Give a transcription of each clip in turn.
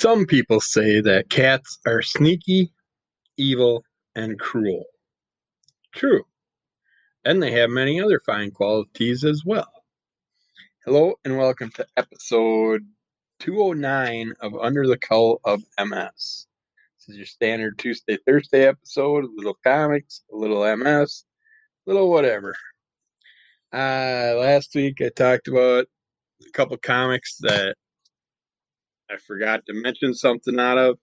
Some people say that cats are sneaky, evil, and cruel. True. And they have many other fine qualities as well. Hello and welcome to episode 209 of Under the Cowl of MS. This is your standard Tuesday, Thursday episode, a little comics, a little MS, a little whatever. Uh, last week I talked about a couple comics that I forgot to mention something out of.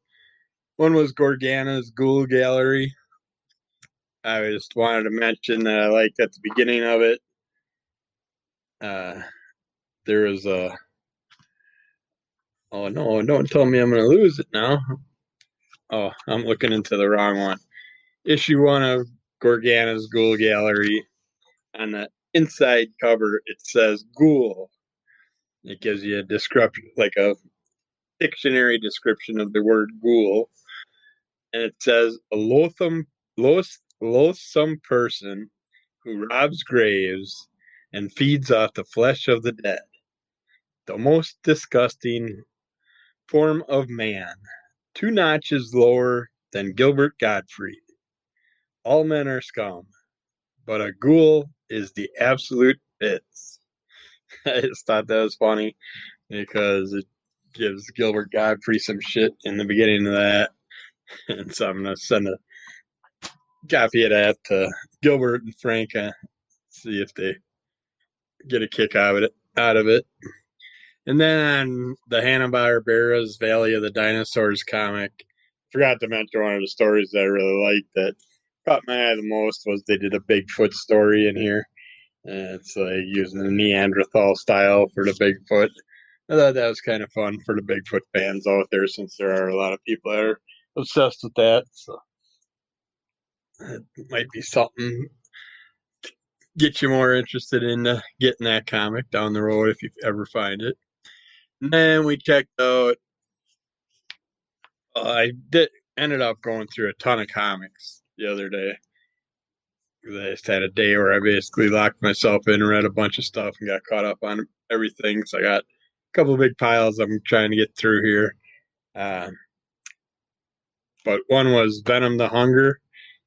One was Gorgana's Ghoul Gallery. I just wanted to mention that I liked at the beginning of it. Uh, there was a. Oh no! Don't tell me I'm going to lose it now. Oh, I'm looking into the wrong one. Issue one of Gorgana's Ghoul Gallery. On the inside cover, it says Ghoul. It gives you a description, like a dictionary description of the word ghoul, and it says a loathsome, loath, loathsome person who robs graves and feeds off the flesh of the dead. The most disgusting form of man, two notches lower than Gilbert Gottfried. All men are scum, but a ghoul is the absolute bits. I just thought that was funny because it gives Gilbert Gottfried some shit in the beginning of that. And so I'm going to send a copy of that to Gilbert and Frank, uh, see if they get a kick out of it. Out of it. And then the Hanna-Barbera's Valley of the Dinosaurs comic. Forgot to mention one of the stories that I really liked that caught my eye the most was they did a Bigfoot story in here. And it's like using the Neanderthal style for the Bigfoot. I thought that was kind of fun for the Bigfoot fans out there since there are a lot of people that are obsessed with that. So it might be something to get you more interested in uh, getting that comic down the road if you ever find it. And then we checked out. Uh, I did ended up going through a ton of comics the other day. I just had a day where I basically locked myself in, and read a bunch of stuff, and got caught up on everything. So I got couple big piles I'm trying to get through here. Uh, but one was Venom the Hunger,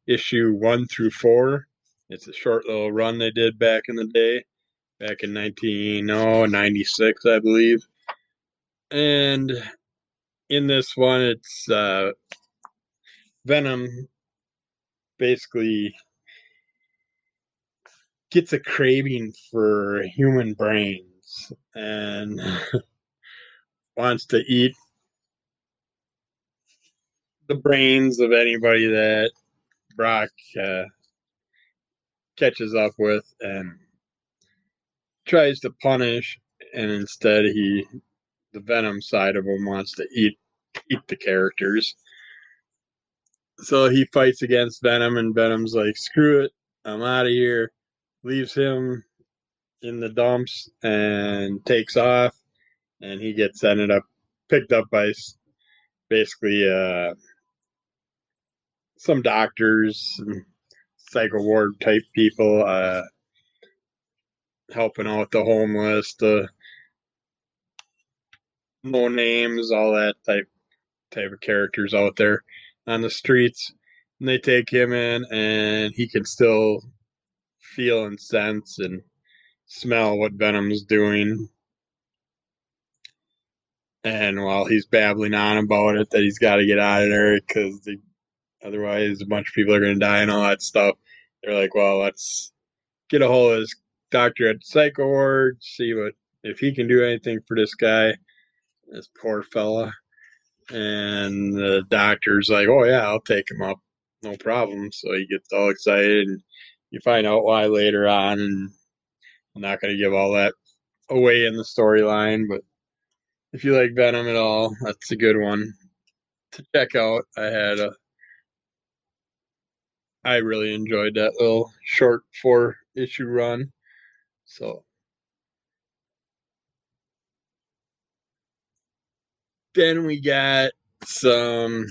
issue one through four. It's a short little run they did back in the day, back in 1996, I believe. And in this one, it's uh, Venom basically gets a craving for human and wants to eat the brains of anybody that Brock uh, catches up with and tries to punish, and instead he, the Venom side of him, wants to eat eat the characters. So he fights against Venom, and Venom's like, "Screw it, I'm out of here." Leaves him in the dumps and takes off, and he gets ended up picked up by basically uh, some doctors psycho ward type people uh, helping out the homeless, the no names, all that type type of characters out there on the streets. And they take him in, and he can still feel and sense and smell what Venom's doing. And while he's babbling on about it, that he's got to get out of there because otherwise a bunch of people are going to die and all that stuff. They're like, well, let's get a hold of this doctor at the psycho ward, see what if he can do anything for this guy, this poor fella. And the doctor's like, oh yeah, I'll take him up, no problem. So he gets all excited, and you find out why later on, and I'm not going to give all that away in the storyline, but if you like Venom at all, that's a good one to check out. I had a I really enjoyed that little short four issue run. So then we got some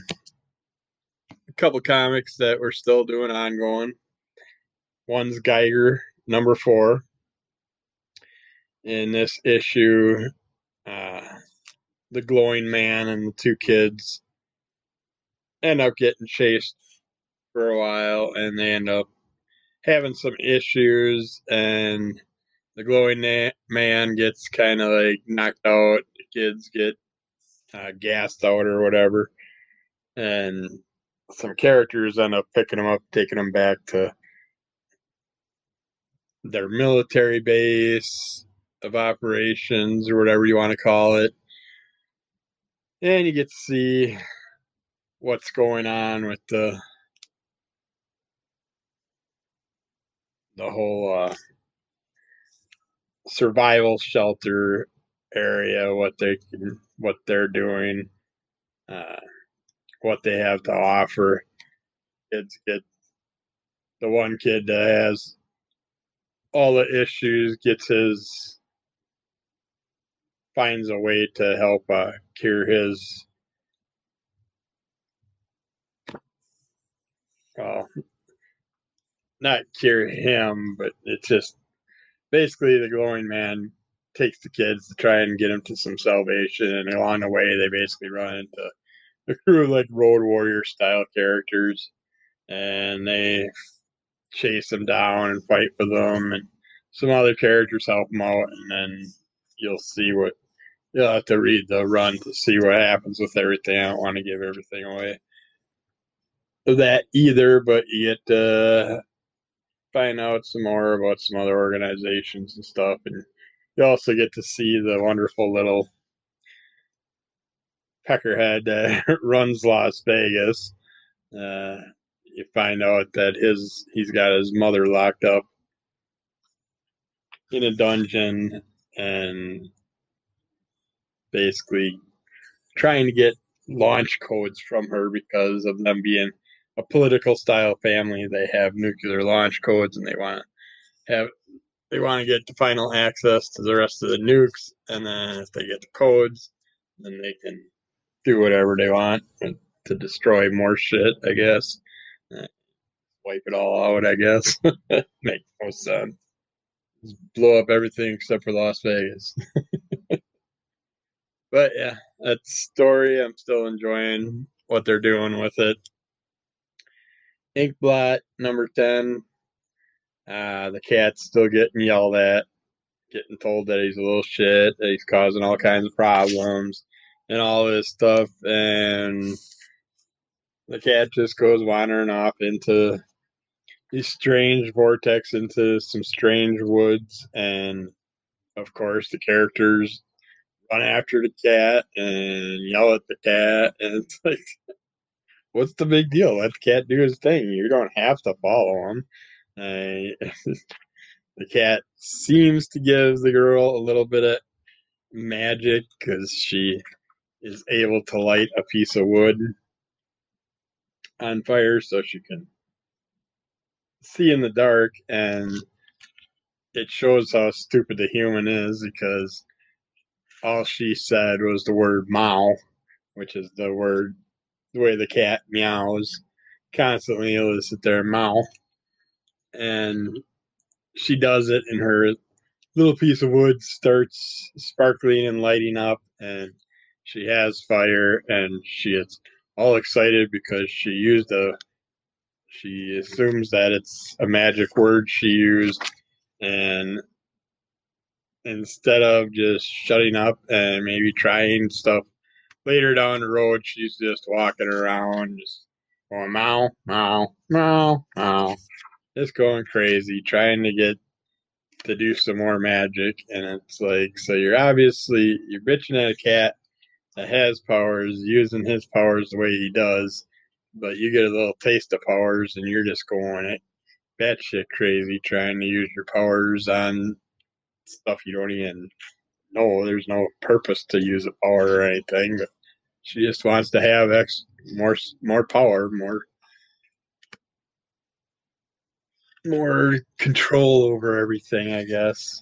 a couple comics that we're still doing ongoing. One's Geiger number four in this issue, uh, the glowing man and the two kids end up getting chased for a while and they end up having some issues and the glowing na- man gets kind of like knocked out the kids get uh, gassed out or whatever and some characters end up picking them up taking them back to their military base of operations or whatever you want to call it and you get to see what's going on with the the whole uh, survival shelter area, what they what they're doing, uh, what they have to offer. Kids get the one kid that has all the issues gets his finds a way to help uh, cure his well not cure him but it's just basically the glowing man takes the kids to try and get them to some salvation and along the way they basically run into a crew of like road warrior style characters and they chase them down and fight for them and some other characters help them out and then you'll see what you'll have to read the run to see what happens with everything. I don't want to give everything away that either but you get to find out some more about some other organizations and stuff and you also get to see the wonderful little peckerhead that runs las vegas. Uh, you find out that his he's got his mother locked up in a dungeon and basically trying to get launch codes from her because of them being a political style family. They have nuclear launch codes and they want to have they want to get the final access to the rest of the nukes and then if they get the codes then they can do whatever they want to destroy more shit, I guess. Uh, wipe it all out, I guess. Makes no sense. Just blow up everything except for Las Vegas. but yeah, that story. I'm still enjoying what they're doing with it. Inkblot number 10. Uh, the cat's still getting yelled at, getting told that he's a little shit, that he's causing all kinds of problems and all this stuff. And the cat just goes wandering off into these strange vortex into some strange woods and of course the characters run after the cat and yell at the cat and it's like what's the big deal? Let the cat do his thing. You don't have to follow him. The cat seems to give the girl a little bit of magic because she is able to light a piece of wood on fire so she can see in the dark and it shows how stupid the human is because all she said was the word "mow," which is the word the way the cat meows constantly it'll sit there and and she does it and her little piece of wood starts sparkling and lighting up and she has fire and she is all excited because she used a she assumes that it's a magic word she used and instead of just shutting up and maybe trying stuff later down the road she's just walking around just going meow meow meow meow. Just going crazy trying to get to do some more magic and it's like so you're obviously you're bitching at a cat that has powers using his powers the way he does but you get a little taste of powers and you're just going it batshit crazy trying to use your powers on stuff you don't even know. There's no purpose to use a power or anything, but she just wants to have X more more power, more more control over everything, I guess.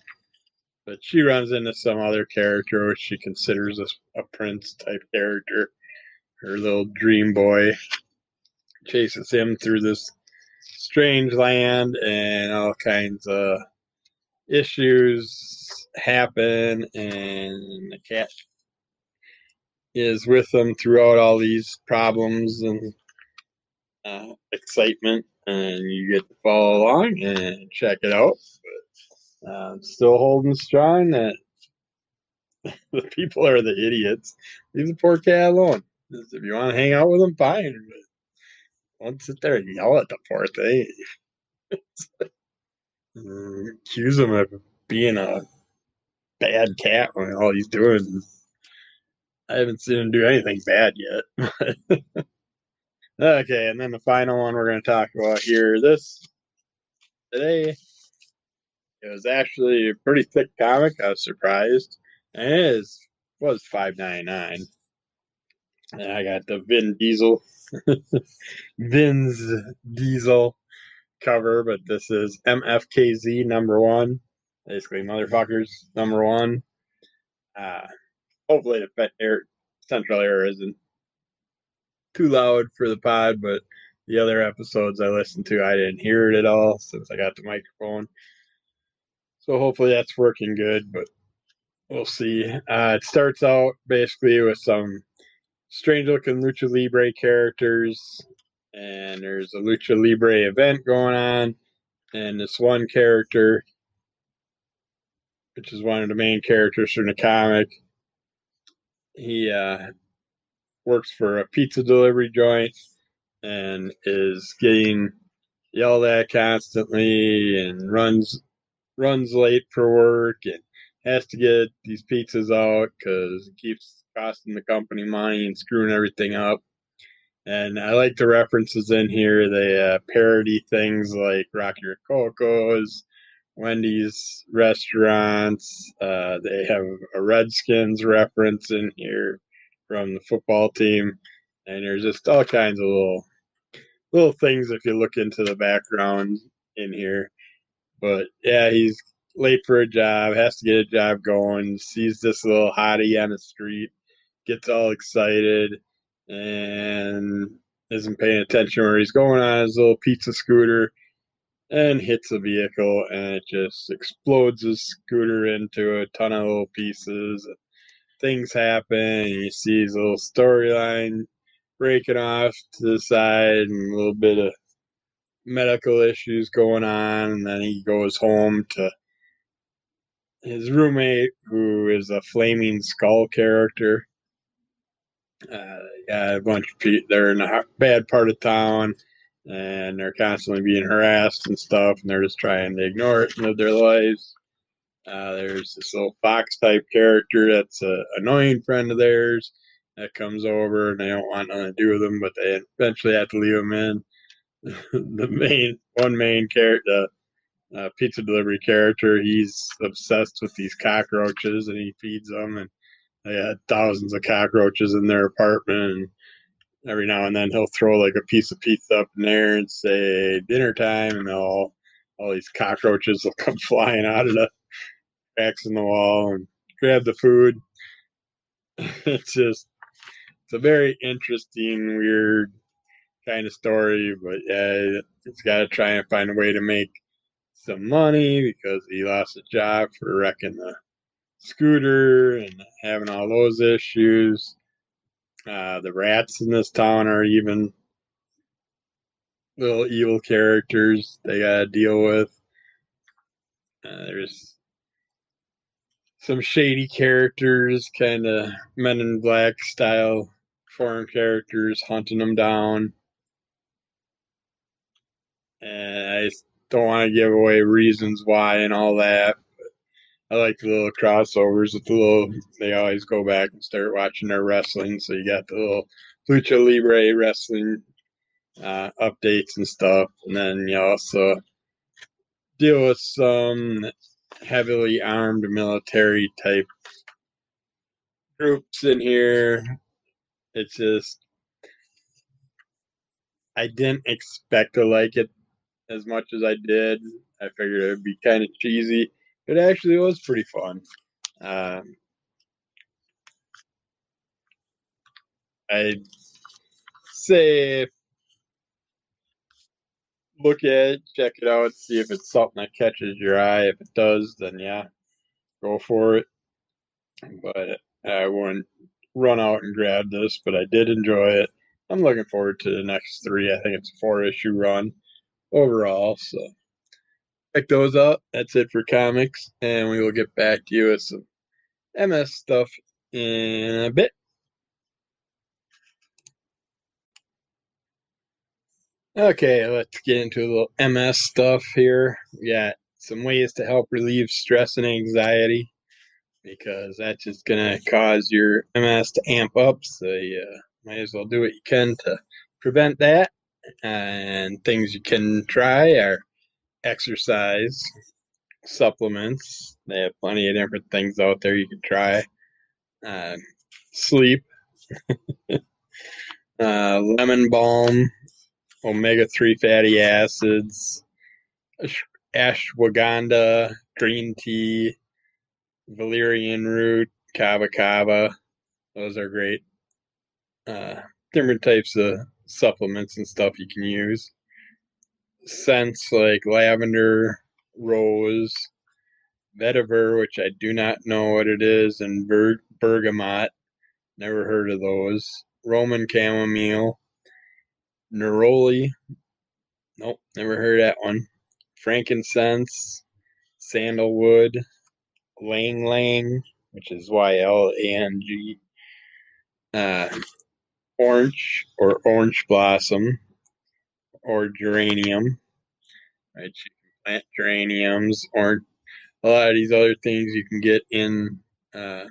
But she runs into some other character which she considers a, a prince type character. Her little dream boy chases him through this strange land and all kinds of issues happen and the cat is with them throughout all these problems and uh, excitement, and you get to follow along and check it out. But, uh, still holding strong that the people are the idiots. Leave the poor cat alone. If you want to hang out with them, fine. But don't sit there and yell at the poor thing. Mm, accuse him of being a bad cat when all he's doing I haven't seen him do anything bad yet. okay, and then the final one we're going to talk about here this today. It was actually a pretty thick comic. I was surprised, and it is was five ninety nine. And I got the Vin Diesel, Vin's Diesel cover, but this is MFKZ number one, basically motherfuckers number one. Uh, hopefully the air central air isn't too loud for the pod, but the other episodes I listened to, I didn't hear it at all since I got the microphone. So hopefully that's working good, but we'll see. Uh, it starts out basically with some strange looking Lucha Libre characters, and there's a Lucha Libre event going on, and this one character, which is one of the main characters from the comic, he uh, works for a pizza delivery joint and is getting yelled at constantly and runs runs late for work and has to get these pizzas out because it keeps costing the company money and screwing everything up. And I like the references in here. They uh, parody things like Rocky Rococo's, Wendy's restaurants. Uh, they have a Redskins reference in here from the football team, and there's just all kinds of little little things if you look into the background in here. But yeah, he's late for a job, has to get a job going, sees this little hottie on the street, gets all excited, and isn't paying attention where he's going on his little pizza scooter and hits a vehicle and it just explodes his scooter into a ton of little pieces. Things happen and you see his little storyline breaking off to the side and a little bit of medical issues going on and then he goes home to his roommate who is a flaming skull character. Uh, yeah, a bunch of people, they're in a bad part of town and they're constantly being harassed and stuff, and they're just trying to ignore it and live their lives. Uh, there's this little fox type character that's an annoying friend of theirs that comes over, and they don't want nothing to do with them, but they eventually have to leave them in. the main one main character, uh, pizza delivery character, he's obsessed with these cockroaches, and he feeds them, and they had thousands of cockroaches in their apartment. And every now and then he'll throw like a piece of pizza up in there and say dinner time, and all all these cockroaches will come flying out of the cracks in the wall and grab the food. it's just it's a very interesting, weird kind of story, but yeah, he's got to try and find a way to make some money because he lost a job for wrecking the scooter and having all those issues. Uh, the rats in this town are even little evil characters they gotta deal with. Uh, there's some shady characters, kind of Men in Black style foreign characters hunting them down. And I don't want to give away reasons why and all that. I like the little crossovers with the little. They always go back and start watching their wrestling. So you got the little lucha libre wrestling uh, updates and stuff, and then you also deal with some heavily armed military type groups in here. It's just I didn't expect to like it as much as I did. I figured it would be kind of cheesy it actually was pretty fun. Um, I'd say look at it, check it out, see if it's something that catches your eye. If it does, then yeah, go for it. But I wouldn't run out and grab this, but I did enjoy it. I'm looking forward to the next three. I think it's a four issue run overall. So check those out. That's it for comics, and we will get back to you with some MS stuff in a bit. Okay, let's get into a little MS stuff here. We got some ways to help relieve stress and anxiety because that's just going to cause your MS to amp up. So you uh, might as well do what you can to prevent that. And things you can try are exercise, supplements. They have plenty of different things out there you can try. Uh, sleep, uh, lemon balm, omega 3 fatty acids, ashwagandha, green tea, valerian root, kava kava. Those are great. Uh, different types of supplements and stuff you can use. Scents like lavender, rose, vetiver, which I do not know what it is, and ber- bergamot. Never heard of those. Roman chamomile, neroli. Nope, never heard that one. Frankincense, sandalwood, lang lang, which is Y L A N G. Uh, orange or orange blossom or geranium. Right, you can plant geraniums or a lot of these other things you can get in uh,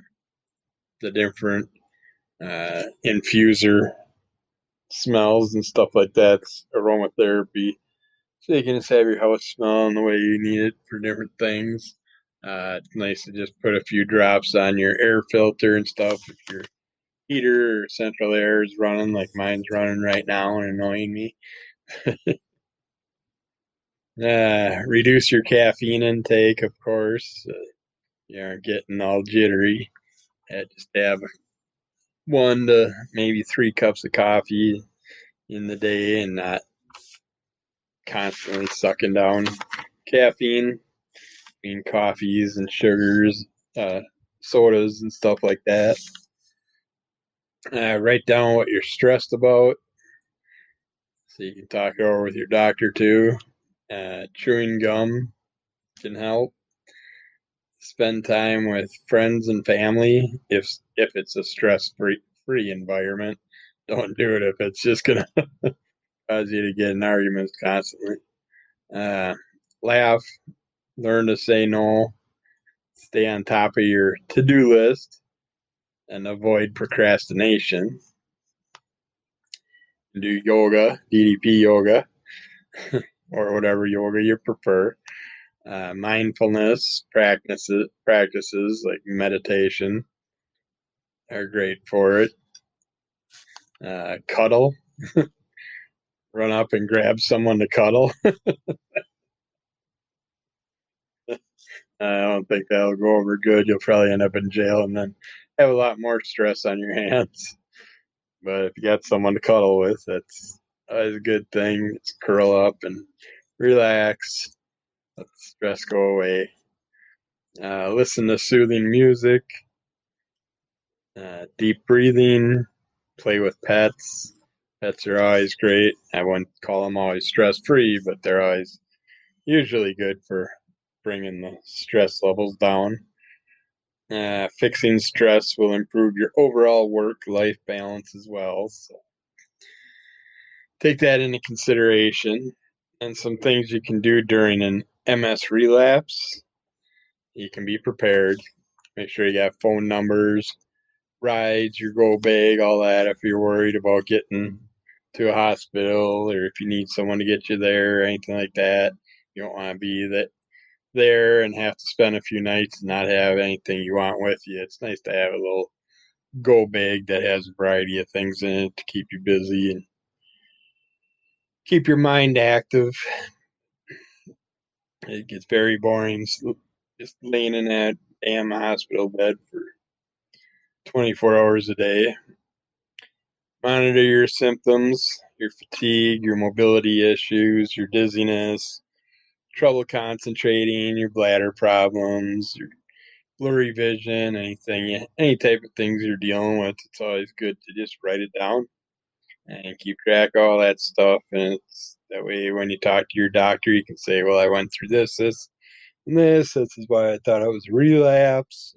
the different uh, infuser smells and stuff like that. It's aromatherapy. So you can just have your house smell in the way you need it for different things. Uh, it's nice to just put a few drops on your air filter and stuff if your heater or central air is running like mine's running right now and annoying me. uh, reduce your caffeine intake, of course. Uh, you aren't getting all jittery. Uh, just have one to maybe three cups of coffee in the day and not constantly sucking down caffeine. I mean, coffees and sugars, uh, sodas and stuff like that. Uh, write down what you're stressed about so you can talk it over with your doctor too. Uh, chewing gum can help. Spend time with friends and family if if it's a stress free free environment. Don't do it if it's just gonna cause you to get in arguments constantly. Uh, laugh, learn to say no, stay on top of your to do list, and avoid procrastination. Do yoga, DDP yoga, or whatever yoga you prefer. Uh, mindfulness practices, practices like meditation are great for it. Uh, cuddle, run up and grab someone to cuddle. I don't think that'll go over good. You'll probably end up in jail and then have a lot more stress on your hands. But if you got someone to cuddle with, that's always a good thing. Just curl up and relax, let the stress go away. Uh, listen to soothing music, uh, deep breathing, play with pets. Pets are always great. I wouldn't call them always stress free, but they're always usually good for bringing the stress levels down. Uh, fixing stress will improve your overall work life balance as well. So take that into consideration. And some things you can do during an MS relapse. You can be prepared. Make sure you got phone numbers, rides, your go bag, all that if you're worried about getting to a hospital or if you need someone to get you there or anything like that. You don't want to be that there and have to spend a few nights and not have anything you want with you. It's nice to have a little go bag that has a variety of things in it to keep you busy and keep your mind active. It gets very boring just laying in that damn hospital bed for 24 hours a day. Monitor your symptoms, your fatigue, your mobility issues, your dizziness, trouble concentrating, your bladder problems, your blurry vision, anything, any type of things you're dealing with, it's always good to just write it down and keep track of all that stuff. And that way when you talk to your doctor, you can say, "Well, I went through this, this, and this. This is why I thought I was relapse."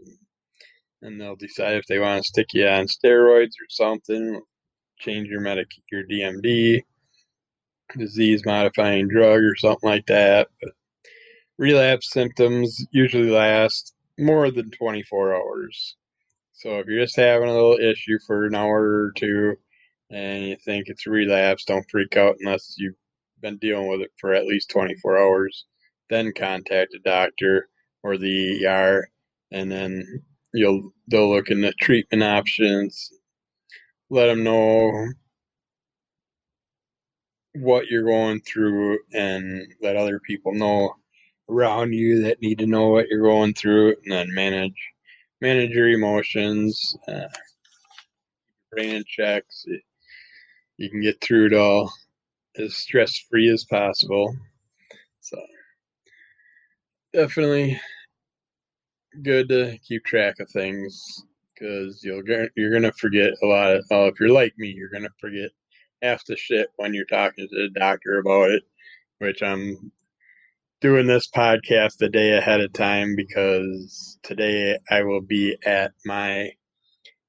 And they'll decide if they want to stick you on steroids or something, change your medic, your DMD, disease modifying drug or something like that. But relapse symptoms usually last more than 24 hours. So if you're just having a little issue for an hour or two and you think it's relapse, don't freak out unless you've been dealing with it for at least 24 hours. Then contact a doctor or the ER, and then you'll they'll look into treatment options. Let them know what you're going through, and let other people know around you that need to know what you're going through, and then manage manage your emotions, uh, brain in check. So you can get through it all as stress free as possible. So definitely good to keep track of things because you'll you're gonna forget a lot. Of, oh, if you're like me, you're gonna forget half the shit when you're talking to the doctor about it. Which I'm doing this podcast a day ahead of time because today I will be at my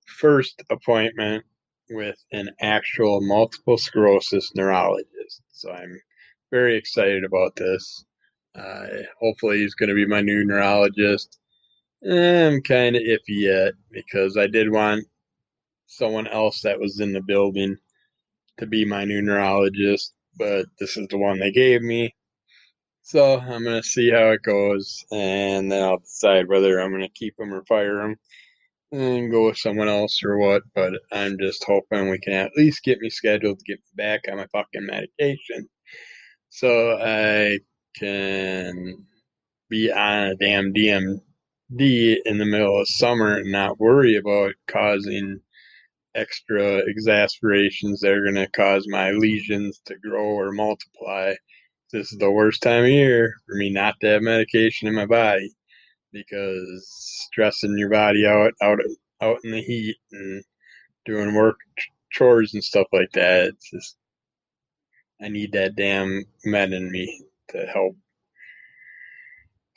first appointment with an actual multiple sclerosis neurologist. So I'm very excited about this. Uh, hopefully, he's going to be my new neurologist. I'm kind of iffy yet because I did want someone else that was in the building to be my new neurologist, but this is the one they gave me. So I'm going to see how it goes, and then I'll decide whether I'm going to keep him or fire him and go with someone else or what. But I'm just hoping we can at least get me scheduled to get back on my fucking medication so I can be on a damn DMD in the middle of summer and not worry about causing extra exasperations that are going to cause my lesions to grow or multiply. This is the worst time of year for me not to have medication in my body because stressing your body out out out in the heat and doing work chores and stuff like that. It's just I need that damn med in me to help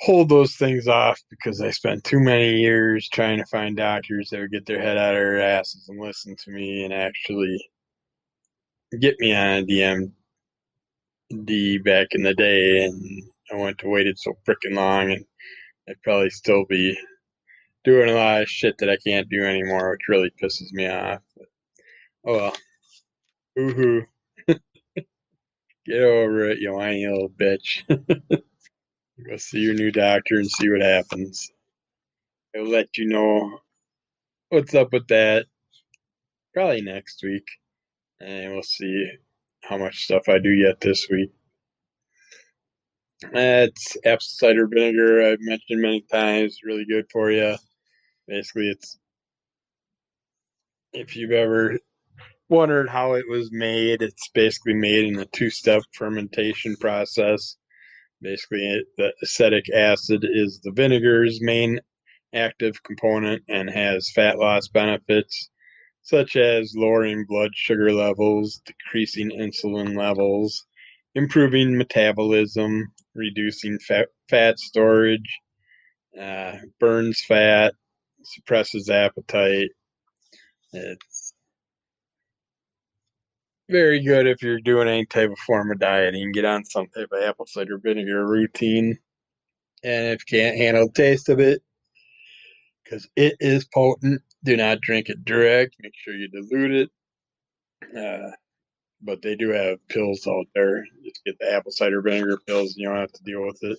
hold those things off because I spent too many years trying to find doctors that would get their head out of their asses and listen to me and actually get me on a DMD back in the day. And I went to waited so freaking long and I'd probably still be doing a lot of shit that I can't do anymore, which really pisses me off. But, oh well. Woohoo. Get over it, you whiny little bitch. Go see your new doctor and see what happens. I'll let you know what's up with that probably next week. And we'll see how much stuff I do yet this week. It's apple cider vinegar. I've mentioned many times. Really good for you. Basically, it's if you've ever wondered how it was made, it's basically made in a two-step fermentation process. Basically, the acetic acid is the vinegar's main active component and has fat loss benefits such as lowering blood sugar levels, decreasing insulin levels, improving metabolism, reducing fat, fat storage, uh, burns fat, suppresses appetite. It's very good if you're doing any type of form of dieting. Get on some type of apple cider vinegar routine. And if you can't handle the taste of it, because it is potent, do not drink it direct. Make sure you dilute it. Uh, but they do have pills out there. Just get the apple cider vinegar pills, and you don't have to deal with it.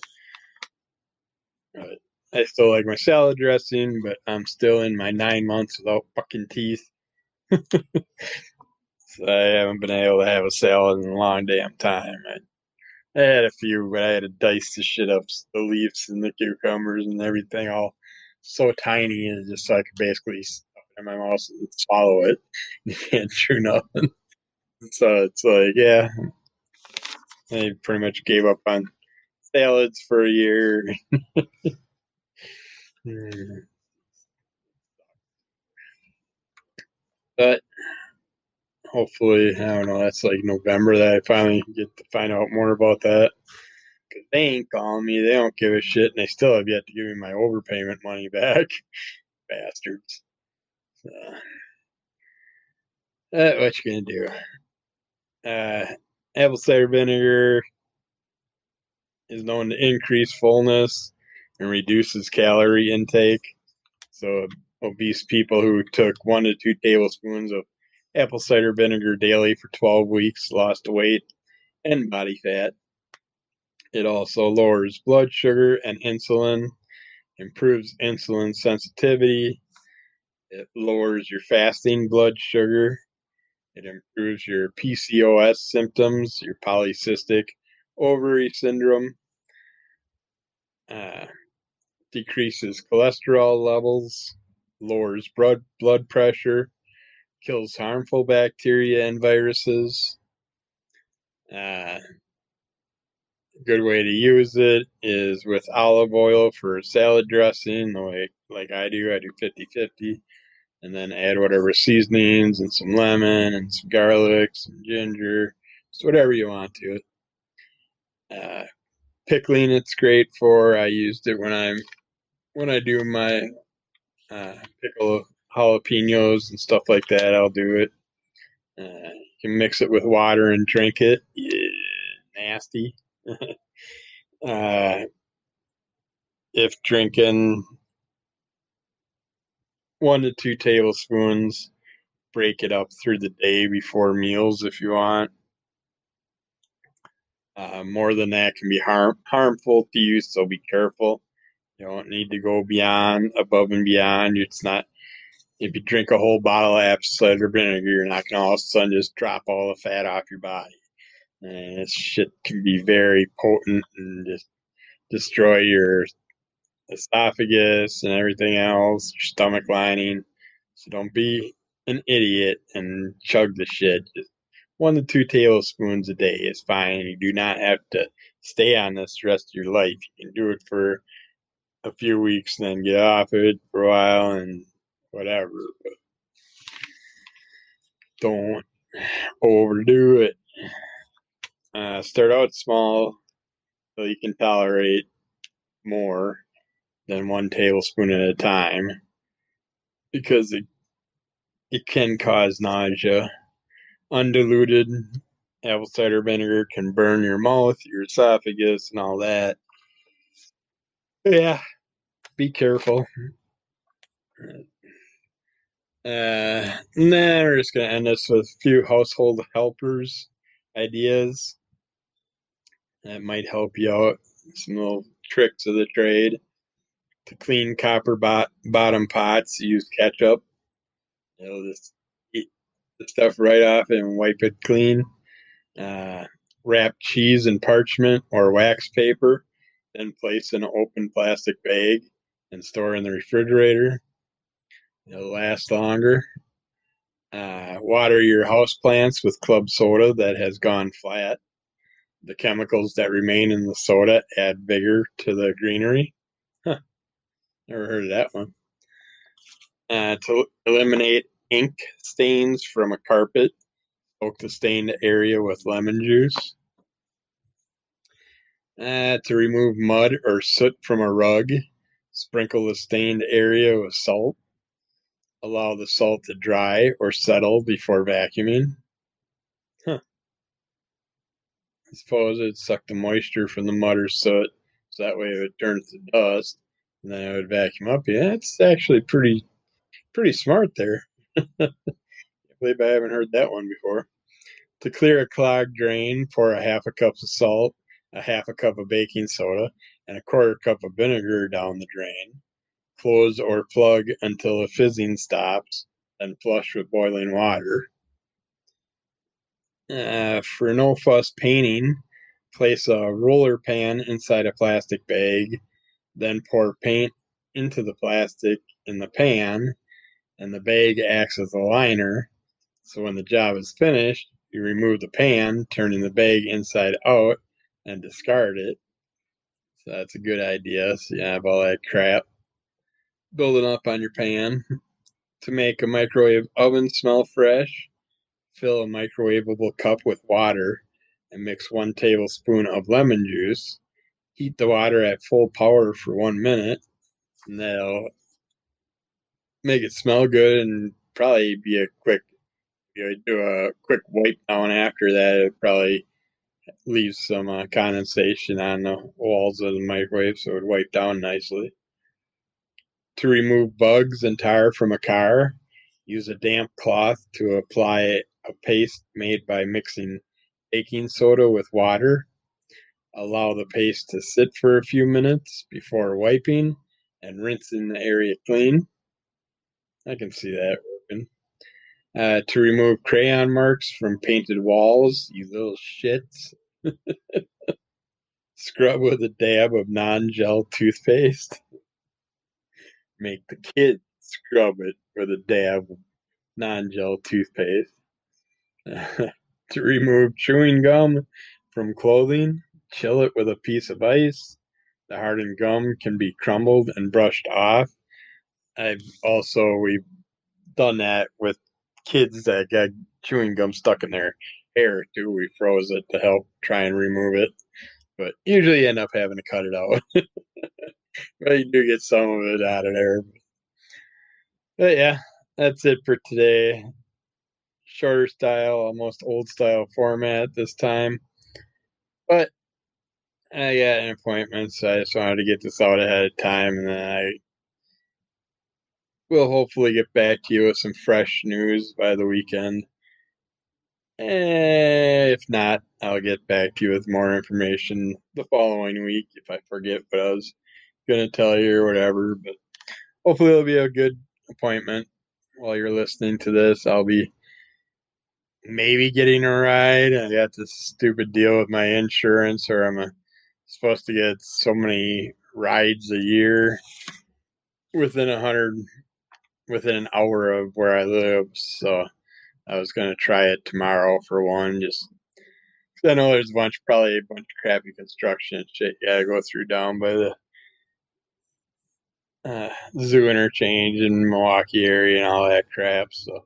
But I still like my salad dressing, but I'm still in my nine months without fucking teeth. I haven't been able to have a salad in a long damn time. I, I had a few, but I had to dice the shit up the leaves and the cucumbers and everything all so tiny, and just so I could basically stuff it in my mouth and swallow it. You can't chew nothing. So it's like, yeah, I pretty much gave up on salads for a year. Hmm. But hopefully, I don't know. That's like November that I finally get to find out more about that. Cause they ain't calling me. They don't give a shit, and they still have yet to give me my overpayment money back. Bastards. So, uh, what you gonna do? Uh, apple cider vinegar is known to increase fullness and reduces calorie intake. So obese people who took one to two tablespoons of apple cider vinegar daily for 12 weeks lost weight and body fat. It also lowers blood sugar and insulin, improves insulin sensitivity, it lowers your fasting blood sugar, it improves your PCOS symptoms, your polycystic ovary syndrome, uh, decreases cholesterol levels, lowers blood blood pressure, kills harmful bacteria and viruses. Uh, good way to use it is with olive oil for salad dressing, like like I do. I do 50-50. And then add whatever seasonings and some lemon and some garlic, some ginger, just whatever you want to it. Uh, pickling it's great for. I used it when I'm when I do my uh, pickle jalapenos and stuff like that. I'll do it. Uh, you can mix it with water and drink it. Yeah, nasty. uh, if drinking one to two tablespoons, break it up through the day before meals if you want. Uh, more than that can be harm harmful to you, so be careful. You don't need to go beyond, above and beyond. It's not. If you drink a whole bottle of apple cider vinegar, you're not gonna all of a sudden just drop all the fat off your body. And this shit can be very potent and just destroy your esophagus and everything else, your stomach lining. So don't be an idiot and chug the shit. Just one to two tablespoons a day is fine. You do not have to stay on this the rest of your life. You can do it for a few weeks, then get off it for a while and whatever. But don't overdo it. Uh, start out small so you can tolerate more than one tablespoon at a time because it it can cause nausea. Undiluted apple cider vinegar can burn your mouth, your esophagus, and all that. Yeah, be careful. Uh, then we're just gonna end this with a few household helpers ideas that might help you out. Some little tricks of the trade. To clean copper bot- bottom pots, use ketchup. It'll just eat the stuff right off and wipe it clean. Uh, wrap cheese in parchment or wax paper, then place in an open plastic bag and store in the refrigerator. It'll last longer. Uh, water your house plants with club soda that has gone flat. The chemicals that remain in the soda add vigor to the greenery. Huh. Never heard of that one. Uh, to eliminate ink stains from a carpet, soak the stained area with lemon juice. Uh, to remove mud or soot from a rug, sprinkle the stained area with salt. Allow the salt to dry or settle before vacuuming. Huh. I suppose it'd suck the moisture from the mud or soot, so that way it would turn to dust, and then it would vacuum up. Yeah, it's actually pretty, pretty smart there. I believe I haven't heard that one before. To clear a clogged drain, pour a half a cup of salt, a half a cup of baking soda, and a quarter cup of vinegar down the drain. Close or plug until the fizzing stops, then flush with boiling water. Uh, for no fuss painting, place a roller pan inside a plastic bag, then pour paint into the plastic in the pan, and the bag acts as a liner. So when the job is finished, you remove the pan, turning the bag inside out, and discard it. So that's a good idea. So you have all that crap. Building up on your pan. To make a microwave oven smell fresh, fill a microwavable cup with water and mix one tablespoon of lemon juice. Heat the water at full power for one minute, and that'll make it smell good and probably be a quick. You know, do a quick wipe down after that. It probably leaves some uh, condensation on the walls of the microwave, so it would wipe down nicely. To remove bugs and tar from a car, use a damp cloth to apply a paste made by mixing baking soda with water. Allow the paste to sit for a few minutes before wiping and rinsing the area clean. I can see that working. Uh, to remove crayon marks from painted walls, you little shits. Scrub with a dab of non gel toothpaste. Make the kid scrub it with a dab of non gel toothpaste. to remove chewing gum from clothing, chill it with a piece of ice. The hardened gum can be crumbled and brushed off. I've also we've done that with kids that got chewing gum stuck in their hair too. We froze it to help try and remove it, but usually end up having to cut it out. but you do get some of it out of there. But yeah, that's it for today. Shorter style, almost old style format this time. But I got an appointment, so I just wanted to get this out ahead of time, and then I will hopefully get back to you with some fresh news by the weekend. And if not, I'll get back to you with more information the following week if I forget what I was going to tell you or whatever. But hopefully, it'll be a good appointment while you're listening to this. I'll be maybe getting a ride. I got this stupid deal with my insurance, or I'm a, supposed to get so many rides a year within a hundred, within an hour of where I live. So I was gonna try it tomorrow for one, just I know there's a bunch, probably a bunch of crappy construction shit. Yeah, go through down by the uh, zoo interchange in Milwaukee area and all that crap. So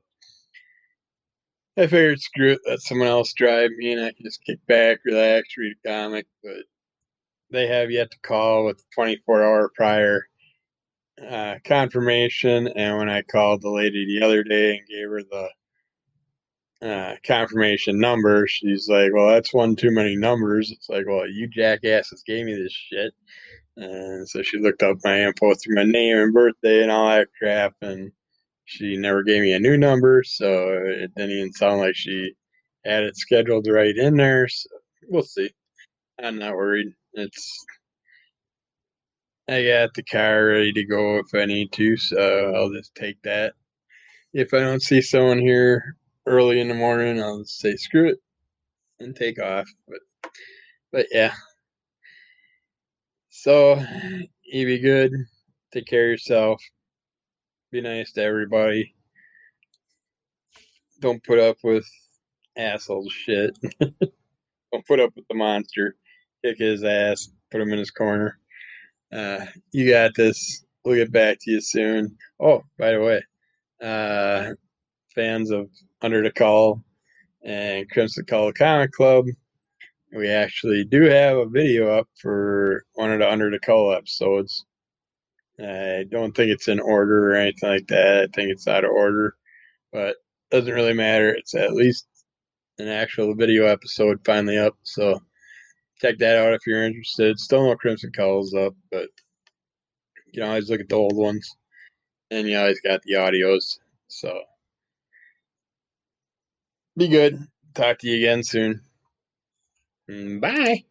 I figured, screw it, let someone else drive me, and I can just kick back, relax, read a comic. But they have yet to call with 24 hour prior uh, confirmation. And when I called the lady the other day and gave her the uh, confirmation number, she's like, "Well, that's one too many numbers." It's like, "Well, you jackasses gave me this shit," and so she looked up my info through my name and birthday and all that crap, and she never gave me a new number, so it didn't even sound like she had it scheduled right in there. So we'll see. I'm not worried. It's I got the car ready to go if I need to, so I'll just take that. If I don't see someone here early in the morning, I'll say screw it and take off. But but yeah. So you be good. Take care of yourself. Be nice to everybody. Don't put up with asshole shit. Don't put up with the monster. Kick his ass. Put him in his corner. Uh, you got this. We'll get back to you soon. Oh, by the way, uh, fans of Under the Cowl and Crimson Cowl Comic Club, we actually do have a video up for one of the Under the Cowl episodes. I don't think it's in order or anything like that. I think it's out of order, but doesn't really matter. It's at least an actual video episode finally up. So check that out if you're interested. Still no Crimson Cowls up, but you can always look at the old ones. And you always got the audios. So be good. Talk to you again soon. Mm, bye.